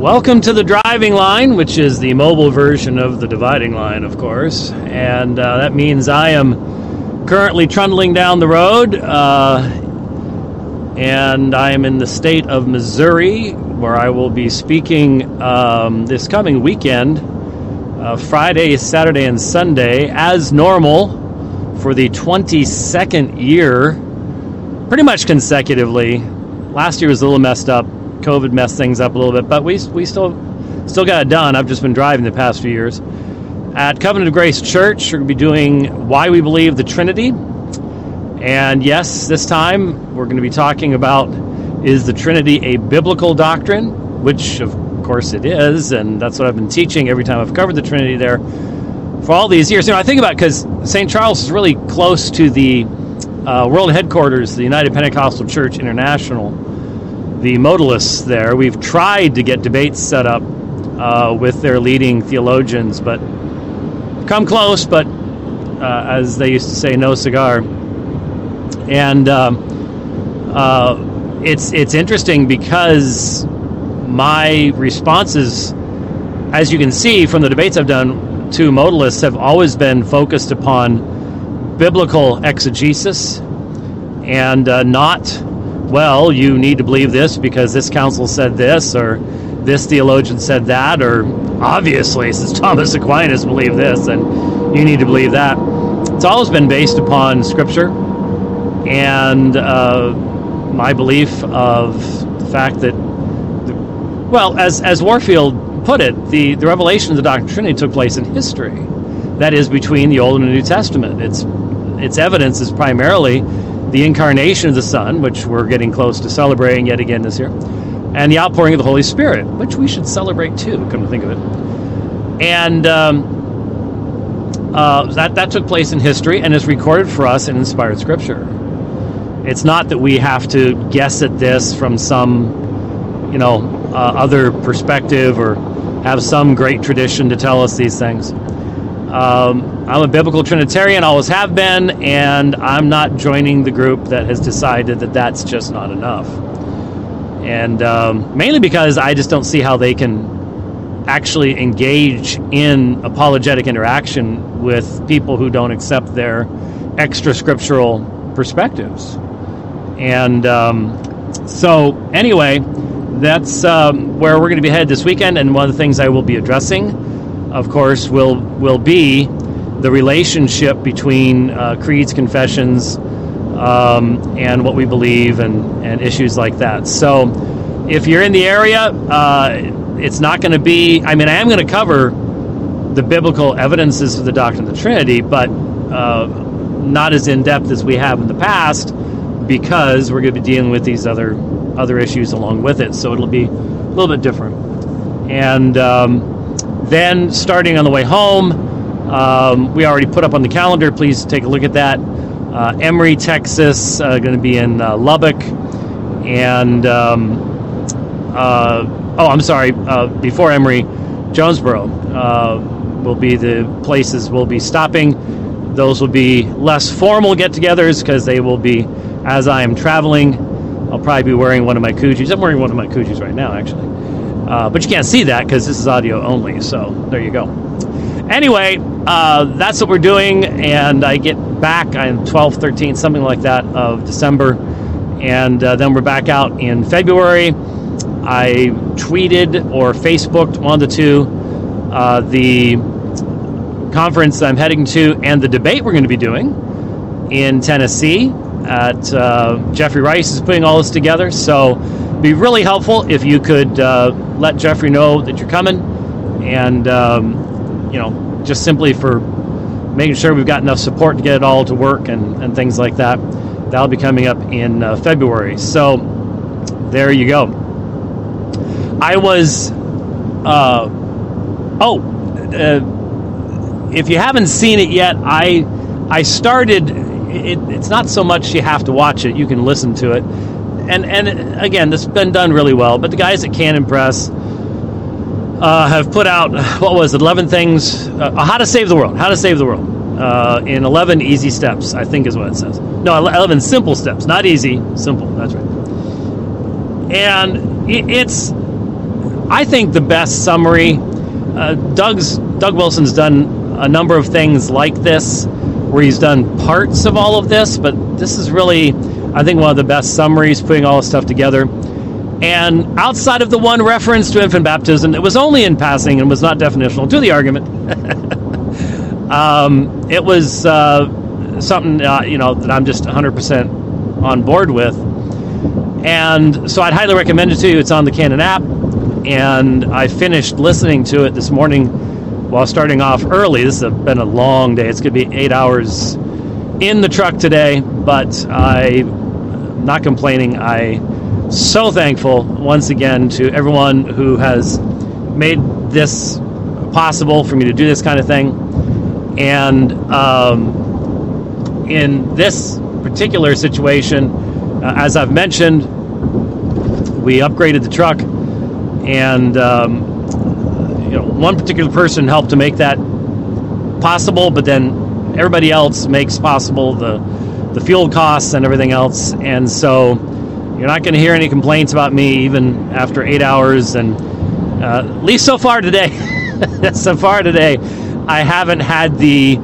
Welcome to the driving line, which is the mobile version of the dividing line, of course. And uh, that means I am currently trundling down the road. Uh, and I am in the state of Missouri, where I will be speaking um, this coming weekend, uh, Friday, Saturday, and Sunday, as normal for the 22nd year, pretty much consecutively. Last year was a little messed up COVID messed things up a little bit, but we we still still got it done. I've just been driving the past few years. At Covenant of Grace Church, we're going to be doing Why We Believe the Trinity. And yes, this time we're going to be talking about is the Trinity a biblical doctrine? Which, of course, it is, and that's what I've been teaching every time I've covered the Trinity there for all these years. You know, I think about because St. Charles is really close to the uh, world headquarters, the United Pentecostal Church International the modalists there. We've tried to get debates set up uh, with their leading theologians, but come close, but uh, as they used to say, no cigar. And um, uh, it's it's interesting because my responses, as you can see from the debates I've done to modalists, have always been focused upon biblical exegesis and uh, not well, you need to believe this because this council said this, or this theologian said that, or obviously, since Thomas Aquinas believed this, and you need to believe that. It's always been based upon Scripture and uh, my belief of the fact that, the, well, as, as Warfield put it, the, the revelation of the doctrine of Trinity took place in history. That is between the Old and the New Testament. Its its evidence is primarily the incarnation of the Son, which we're getting close to celebrating yet again this year, and the outpouring of the Holy Spirit, which we should celebrate too, come to think of it. And um, uh, that, that took place in history and is recorded for us in inspired scripture. It's not that we have to guess at this from some, you know, uh, other perspective or have some great tradition to tell us these things. Um, I'm a biblical Trinitarian, always have been, and I'm not joining the group that has decided that that's just not enough. And um, mainly because I just don't see how they can actually engage in apologetic interaction with people who don't accept their extra scriptural perspectives. And um, so, anyway, that's um, where we're going to be headed this weekend, and one of the things I will be addressing of course, will will be the relationship between uh, creeds, confessions, um, and what we believe, and and issues like that. So, if you're in the area, uh, it's not going to be. I mean, I am going to cover the biblical evidences of the doctrine of the Trinity, but uh, not as in depth as we have in the past, because we're going to be dealing with these other other issues along with it. So it'll be a little bit different, and. Um, then, starting on the way home, um, we already put up on the calendar. Please take a look at that. Uh, Emory, Texas, uh, going to be in uh, Lubbock, and um, uh, oh, I'm sorry, uh, before Emory, Jonesboro uh, will be the places we'll be stopping. Those will be less formal get-togethers because they will be as I am traveling. I'll probably be wearing one of my koozies. I'm wearing one of my koozies right now, actually. Uh, but you can't see that because this is audio only. So there you go. Anyway, uh, that's what we're doing, and I get back on 12, 13, something like that of December, and uh, then we're back out in February. I tweeted or Facebooked one of the two uh, the conference I'm heading to and the debate we're going to be doing in Tennessee. At uh, Jeffrey Rice is putting all this together, so be really helpful if you could uh, let Jeffrey know that you're coming, and um, you know, just simply for making sure we've got enough support to get it all to work and, and things like that. That'll be coming up in uh, February. So there you go. I was, uh, oh, uh, if you haven't seen it yet, I I started. It, it's not so much you have to watch it; you can listen to it and and again, this has been done really well. But the guys at Canon Press uh, have put out what was it, eleven things, uh, how to save the world, how to save the world uh, in eleven easy steps. I think is what it says. No, eleven simple steps, not easy, simple. That's right. And it's I think the best summary. Uh, Doug's Doug Wilson's done a number of things like this, where he's done parts of all of this, but this is really, I think, one of the best summaries, putting all this stuff together. And outside of the one reference to infant baptism, it was only in passing and was not definitional to the argument. um, it was uh, something uh, you know that I'm just 100% on board with, and so I'd highly recommend it to you. It's on the Canon app, and I finished listening to it this morning while starting off early. This has been a long day. It's going to be eight hours in the truck today, but I'm not complaining. I so thankful once again to everyone who has made this possible for me to do this kind of thing. And um, in this particular situation, uh, as I've mentioned, we upgraded the truck, and um, you know, one particular person helped to make that possible, but then everybody else makes possible the the fuel costs and everything else, and so you're not going to hear any complaints about me even after eight hours, and uh, at least so far today. so far today, I haven't had the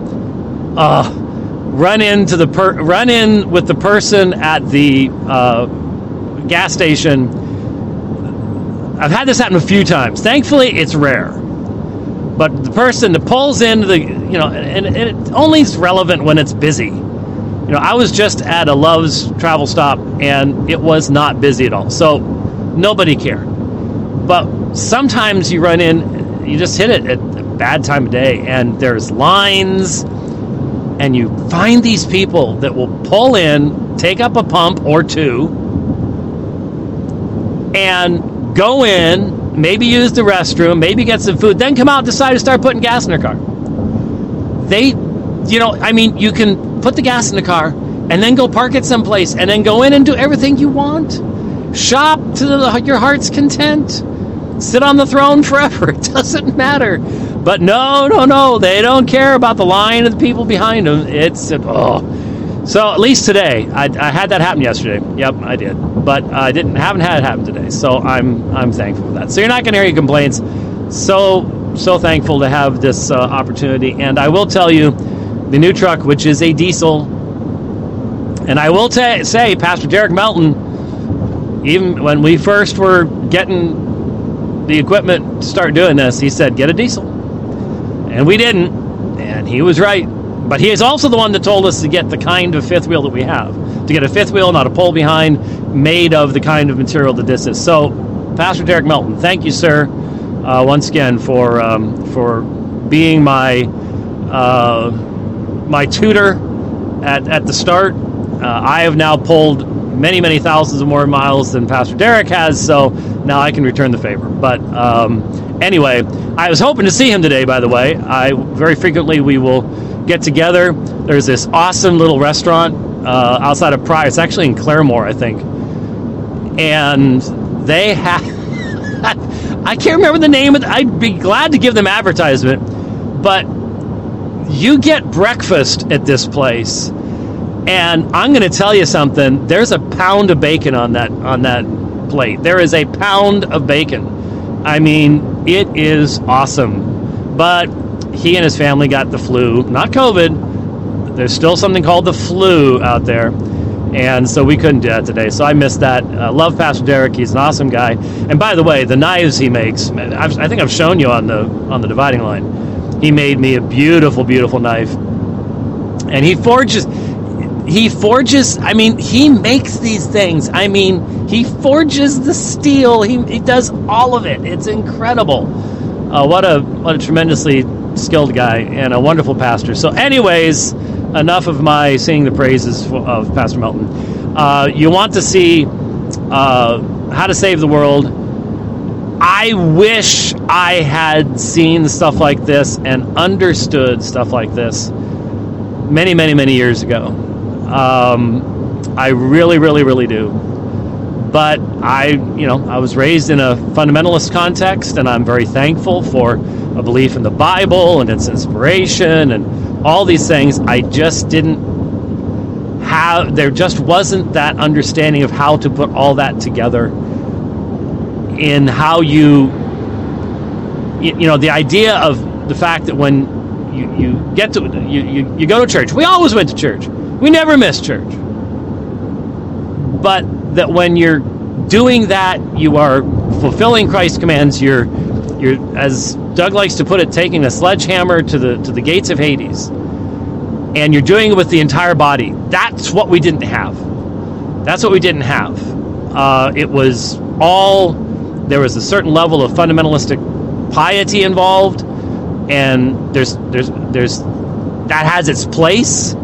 uh, run into the per- run in with the person at the uh, gas station. I've had this happen a few times. Thankfully, it's rare. But the person that pulls into the, you know, and, and it only is relevant when it's busy you know, I was just at a Love's travel stop and it was not busy at all. So nobody cared. But sometimes you run in, you just hit it at a bad time of day and there's lines and you find these people that will pull in, take up a pump or two, and go in, maybe use the restroom, maybe get some food, then come out decide to start putting gas in their car. They, you know, I mean, you can put the gas in the car, and then go park it someplace, and then go in and do everything you want. Shop to the, your heart's content. Sit on the throne forever. It doesn't matter. But no, no, no. They don't care about the line of the people behind them. It's oh. So at least today, I, I had that happen yesterday. Yep, I did, but I didn't haven't had it happen today. So I'm I'm thankful for that. So you're not going to hear any complaints. So so thankful to have this uh, opportunity, and I will tell you the new truck, which is a diesel. And I will t- say, Pastor Derek Melton, even when we first were getting the equipment to start doing this, he said, get a diesel. And we didn't. And he was right. But he is also the one that told us to get the kind of fifth wheel that we have. To get a fifth wheel, not a pole behind, made of the kind of material that this is. So, Pastor Derek Melton, thank you, sir, uh, once again for um, for being my uh, my tutor at, at the start. Uh, I have now pulled many, many thousands of more miles than Pastor Derek has, so now I can return the favor. But um, anyway, I was hoping to see him today, by the way. I very frequently we will get together. There's this awesome little restaurant uh, outside of Pryor. It's actually in Claremore, I think. And they have. I can't remember the name of. I'd be glad to give them advertisement, but you get breakfast at this place, and I'm going to tell you something. There's a pound of bacon on that on that plate. There is a pound of bacon. I mean, it is awesome. But he and his family got the flu, not COVID. There's still something called the flu out there. And so we couldn't do that today. So I missed that. Uh, love Pastor Derek. He's an awesome guy. And by the way, the knives he makes, I've, I think I've shown you on the on the dividing line he made me a beautiful, beautiful knife. And he forges, he forges, I mean, he makes these things. I mean, he forges the steel. He, he does all of it. It's incredible. Uh, what a what a tremendously skilled guy and a wonderful pastor. So, anyways, enough of my singing the praises of Pastor Melton. Uh, you want to see uh, how to save the world I wish I had seen stuff like this and understood stuff like this many, many, many years ago. Um, I really, really, really do. But I, you know, I was raised in a fundamentalist context, and I'm very thankful for a belief in the Bible and its inspiration and all these things. I just didn't have, there just wasn't that understanding of how to put all that together in how you you, know, the idea of the fact that when you, you get to you, you, you go to church, we always went to church. We never missed church. But that when you're doing that, you are fulfilling Christ's commands. You're you're as Doug likes to put it, taking a sledgehammer to the to the gates of Hades, and you're doing it with the entire body. That's what we didn't have. That's what we didn't have. Uh, it was all there was a certain level of fundamentalistic piety involved, and there's there's there's that has its place.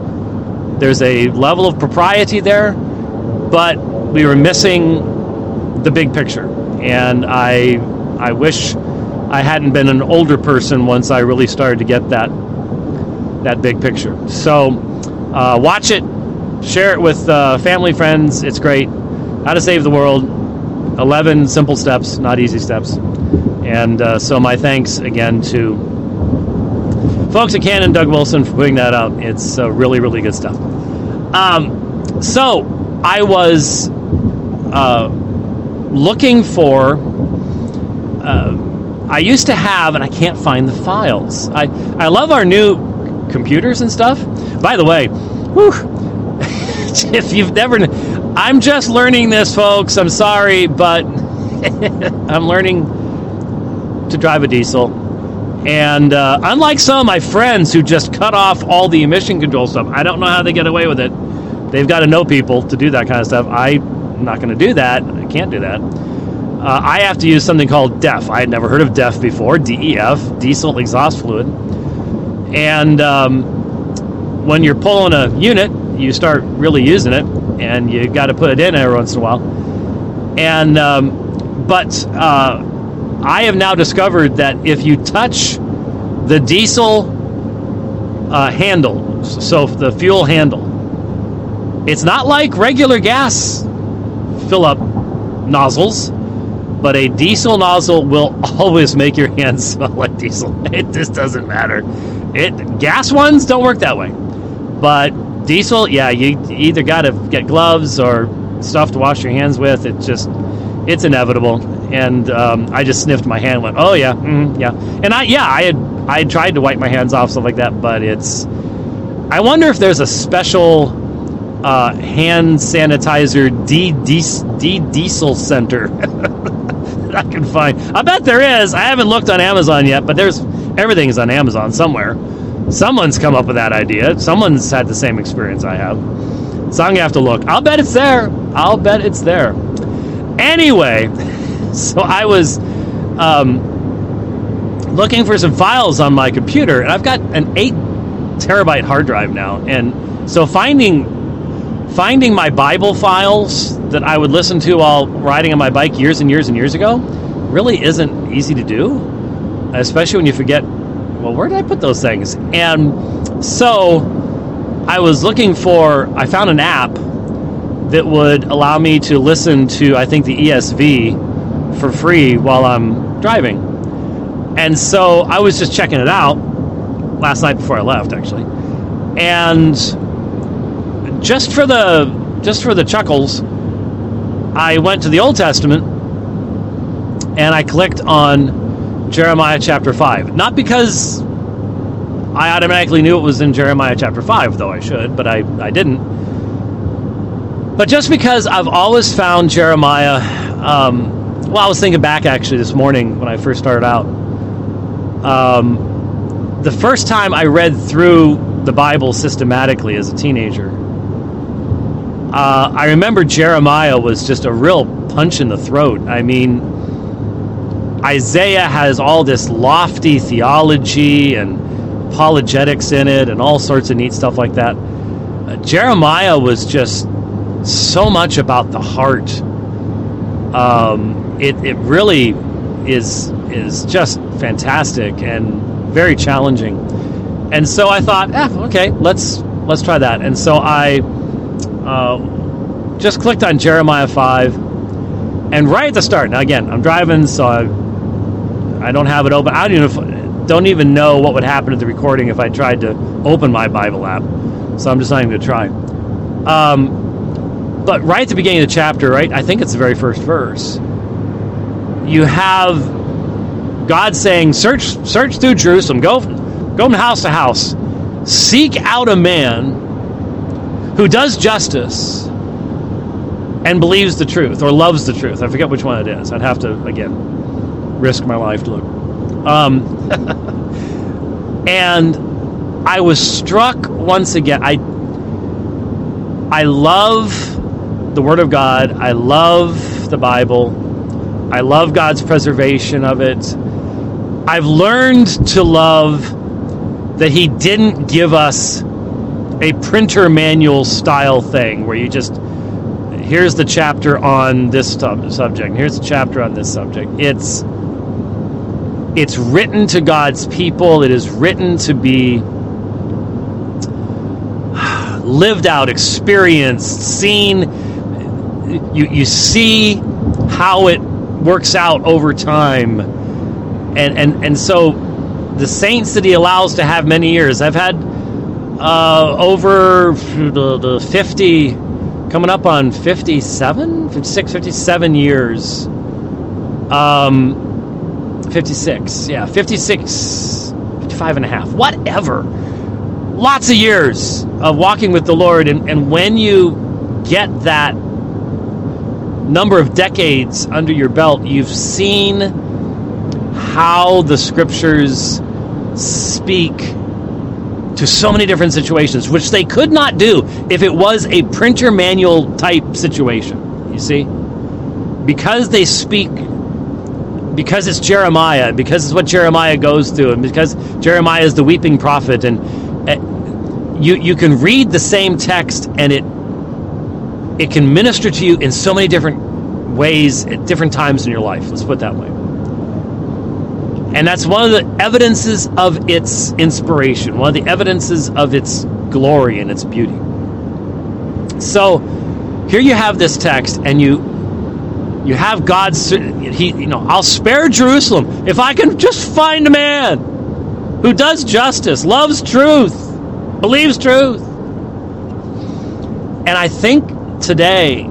There's a level of propriety there, but we were missing the big picture, and I I wish I hadn't been an older person once I really started to get that that big picture. So uh, watch it, share it with uh, family, friends. It's great. How to save the world. 11 simple steps, not easy steps. And uh, so my thanks again to folks at Canon, Doug Wilson, for putting that out. It's uh, really, really good stuff. Um, so I was uh, looking for uh, I used to have, and I can't find the files. I, I love our new computers and stuff. By the way, whew, if you've never, I'm just learning this, folks. I'm sorry, but I'm learning to drive a diesel. And uh, unlike some of my friends who just cut off all the emission control stuff, I don't know how they get away with it. They've got to know people to do that kind of stuff. I'm not going to do that. I can't do that uh, I have to use something called DEF. I had never heard of DEF before, DEF, diesel exhaust fluid. And um, when you're pulling a unit, you start really using it, and you got to put it in every once in a while. And um, but uh, I have now discovered that if you touch the diesel uh, handle, so the fuel handle, it's not like regular gas fill up nozzles but a diesel nozzle will always make your hands smell like diesel. It just doesn't matter. It gas ones don't work that way, but diesel, yeah, you either got to get gloves or stuff to wash your hands with. It just it's inevitable. And um, I just sniffed my hand, went, oh yeah, mm, yeah, and I yeah I had I had tried to wipe my hands off stuff like that, but it's. I wonder if there's a special uh, hand sanitizer de diesel center I can find. I bet there is. I haven't looked on Amazon yet, but there's everything is on Amazon somewhere. Someone's come up with that idea. Someone's had the same experience I have. So I'm gonna have to look. I'll bet it's there. I'll bet it's there. Anyway, so I was um, looking for some files on my computer, and I've got an eight terabyte hard drive now, and so finding finding my Bible files that I would listen to while riding on my bike years and years and years ago really isn't easy to do, especially when you forget, well, where did I put those things? And so I was looking for, I found an app that would allow me to listen to, I think, the ESV for free while I'm driving. And so I was just checking it out last night before I left, actually. And just for the just for the chuckles, I went to the Old Testament and I clicked on Jeremiah chapter 5. Not because I automatically knew it was in Jeremiah chapter 5, though I should, but I, I didn't. But just because I've always found Jeremiah, um, well, I was thinking back actually this morning when I first started out. Um, the first time I read through the Bible systematically as a teenager, uh, I remember Jeremiah was just a real punch in the throat. I mean, Isaiah has all this lofty theology and apologetics in it and all sorts of neat stuff like that. Uh, Jeremiah was just so much about the heart. Um, it, it really is is just fantastic and very challenging. And so I thought, eh, okay, let's let's try that. And so I uh, just clicked on Jeremiah 5, and right at the start, now again, I'm driving, so I, I don't have it open. I don't even, don't even know what would happen at the recording if I tried to open my Bible app. So I'm just not even going to try. Um, but right at the beginning of the chapter, right, I think it's the very first verse, you have God saying, "Search, search through Jerusalem. Go, go from house to house. Seek out a man who does justice and believes the truth or loves the truth. I forget which one it is. I'd have to again risk my life to look. Um, and I was struck once again. I I love the Word of God. I love the Bible. I love God's preservation of it. I've learned to love that He didn't give us a printer manual style thing where you just here's the chapter on this subject, here's the chapter on this subject. It's it's written to God's people. It is written to be lived out, experienced, seen. You you see how it works out over time, and and and so the saints that He allows to have many years. I've had uh, over the, the 50 coming up on 57 56 57 years. Um 56 yeah 56 55 and a half whatever. Lots of years of walking with the lord and, and when you get that number of decades under your belt you've seen how the scriptures speak to so many different situations, which they could not do if it was a printer manual type situation. You see? Because they speak, because it's Jeremiah, because it's what Jeremiah goes through, and because Jeremiah is the weeping prophet, and uh, you, you can read the same text and it it can minister to you in so many different ways at different times in your life. Let's put it that way. And that's one of the evidences of its inspiration, one of the evidences of its glory and its beauty. So here you have this text, and you you have God's he you know I'll spare Jerusalem if I can just find a man who does justice, loves truth, believes truth. And I think today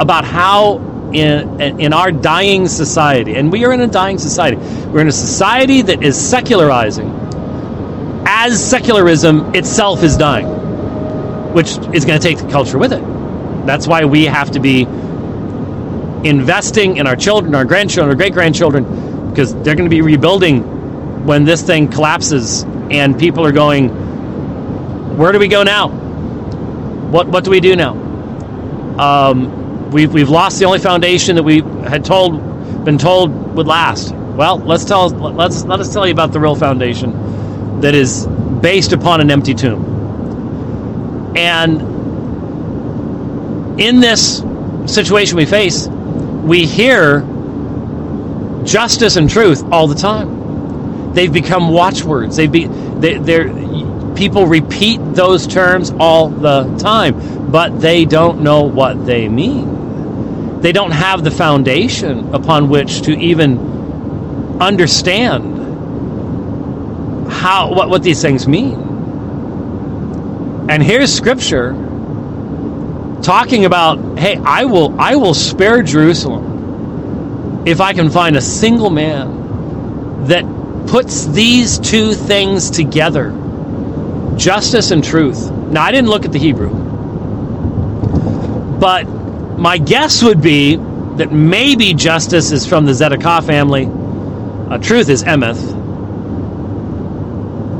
about how in in our dying society, and we are in a dying society. We're in a society that is secularizing, as secularism itself is dying, which is going to take the culture with it. That's why we have to be investing in our children, our grandchildren, our great grandchildren, because they're going to be rebuilding when this thing collapses, and people are going, "Where do we go now? What what do we do now?" Um, we've, we've lost the only foundation that we had told been told would last. Well, let's tell let's let us tell you about the real foundation that is based upon an empty tomb. And in this situation we face, we hear justice and truth all the time. They've become watchwords. They've be they, they're people repeat those terms all the time, but they don't know what they mean they don't have the foundation upon which to even understand how what, what these things mean. And here's scripture talking about, hey, I will I will spare Jerusalem if I can find a single man that puts these two things together. Justice and truth. Now I didn't look at the Hebrew. But my guess would be that maybe justice is from the Zedekiah family. Uh, truth is Emeth.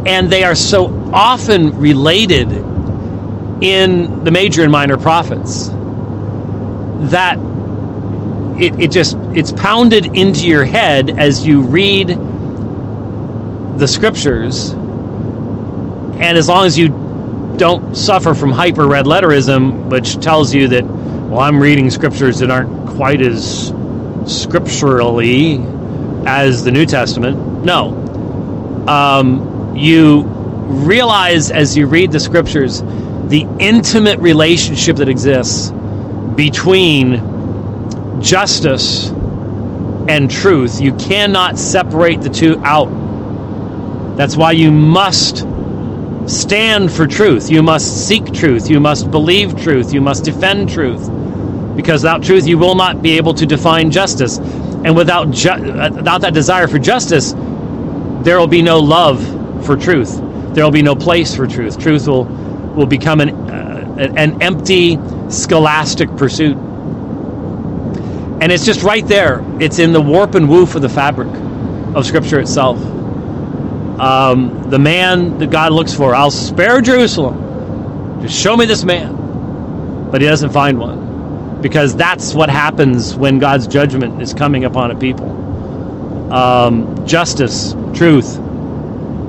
And they are so often related in the major and minor prophets that it, it just it's pounded into your head as you read the scriptures and as long as you don't suffer from hyper red letterism which tells you that well, I'm reading scriptures that aren't quite as scripturally as the New Testament. No. Um, you realize as you read the scriptures the intimate relationship that exists between justice and truth. You cannot separate the two out. That's why you must stand for truth. You must seek truth. You must believe truth. You must defend truth because without truth you will not be able to define justice. And without ju- without that desire for justice, there will be no love for truth. There will be no place for truth. Truth will will become an uh, an empty scholastic pursuit. And it's just right there. It's in the warp and woof of the fabric of Scripture itself. Um, the man that God looks for, I'll spare Jerusalem. Just show me this man. But he doesn't find one. Because that's what happens when God's judgment is coming upon a people. Um, justice, truth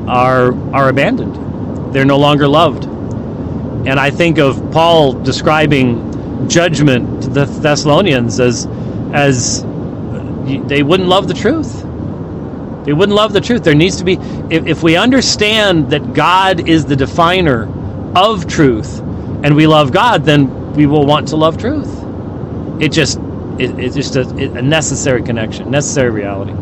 are, are abandoned, they're no longer loved. And I think of Paul describing judgment to the Thessalonians as, as they wouldn't love the truth. They wouldn't love the truth. There needs to be, if, if we understand that God is the definer of truth and we love God, then we will want to love truth. It just, it, it's just a, a necessary connection, necessary reality.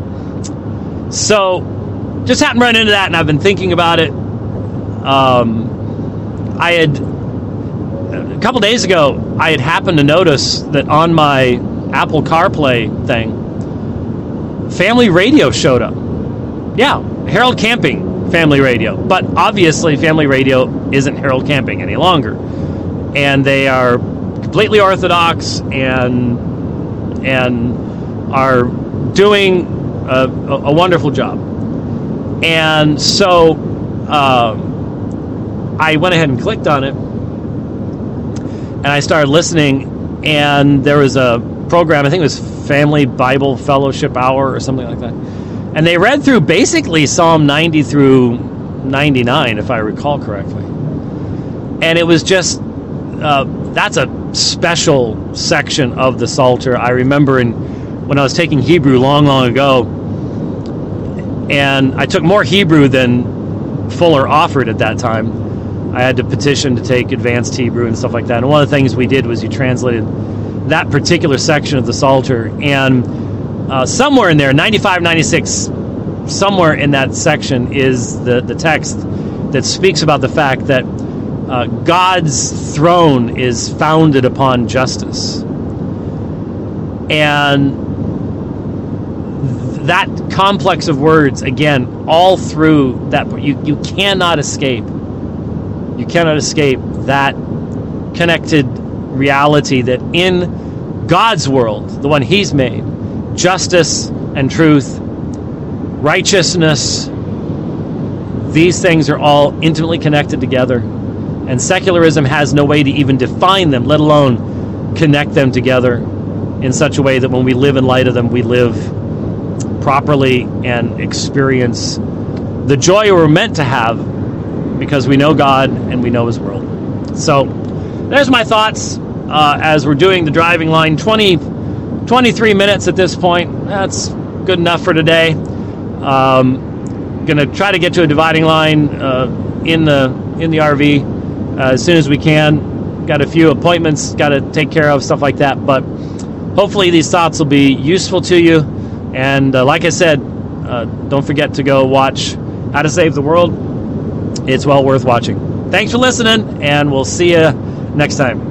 So, just happened to run into that, and I've been thinking about it. Um, I had a couple days ago, I had happened to notice that on my Apple CarPlay thing, Family Radio showed up. Yeah, Harold Camping Family Radio, but obviously Family Radio isn't Harold Camping any longer, and they are completely orthodox and and are doing a, a wonderful job. And so um, I went ahead and clicked on it, and I started listening. And there was a program, I think it was Family Bible Fellowship Hour or something like that. And they read through basically Psalm 90 through 99, if I recall correctly. And it was just, uh, that's a special section of the Psalter. I remember in, when I was taking Hebrew long, long ago, and I took more Hebrew than Fuller offered at that time. I had to petition to take advanced Hebrew and stuff like that. And one of the things we did was you translated that particular section of the Psalter. And uh, somewhere in there, 95, 96, somewhere in that section is the, the text that speaks about the fact that uh, God's throne is founded upon justice. And that complex of words again all through that you, you cannot escape you cannot escape that connected reality that in god's world the one he's made justice and truth righteousness these things are all intimately connected together and secularism has no way to even define them let alone connect them together in such a way that when we live in light of them we live properly and experience the joy we're meant to have because we know God and we know His world. So, there's my thoughts uh, as we're doing the driving line. 20, 23 minutes at this point. That's good enough for today. Um, gonna try to get to a dividing line uh, in the in the RV uh, as soon as we can. Got a few appointments, got to take care of stuff like that. But hopefully, these thoughts will be useful to you and uh, like I said, uh, don't forget to go watch How to Save the World. It's well worth watching. Thanks for listening, and we'll see you next time.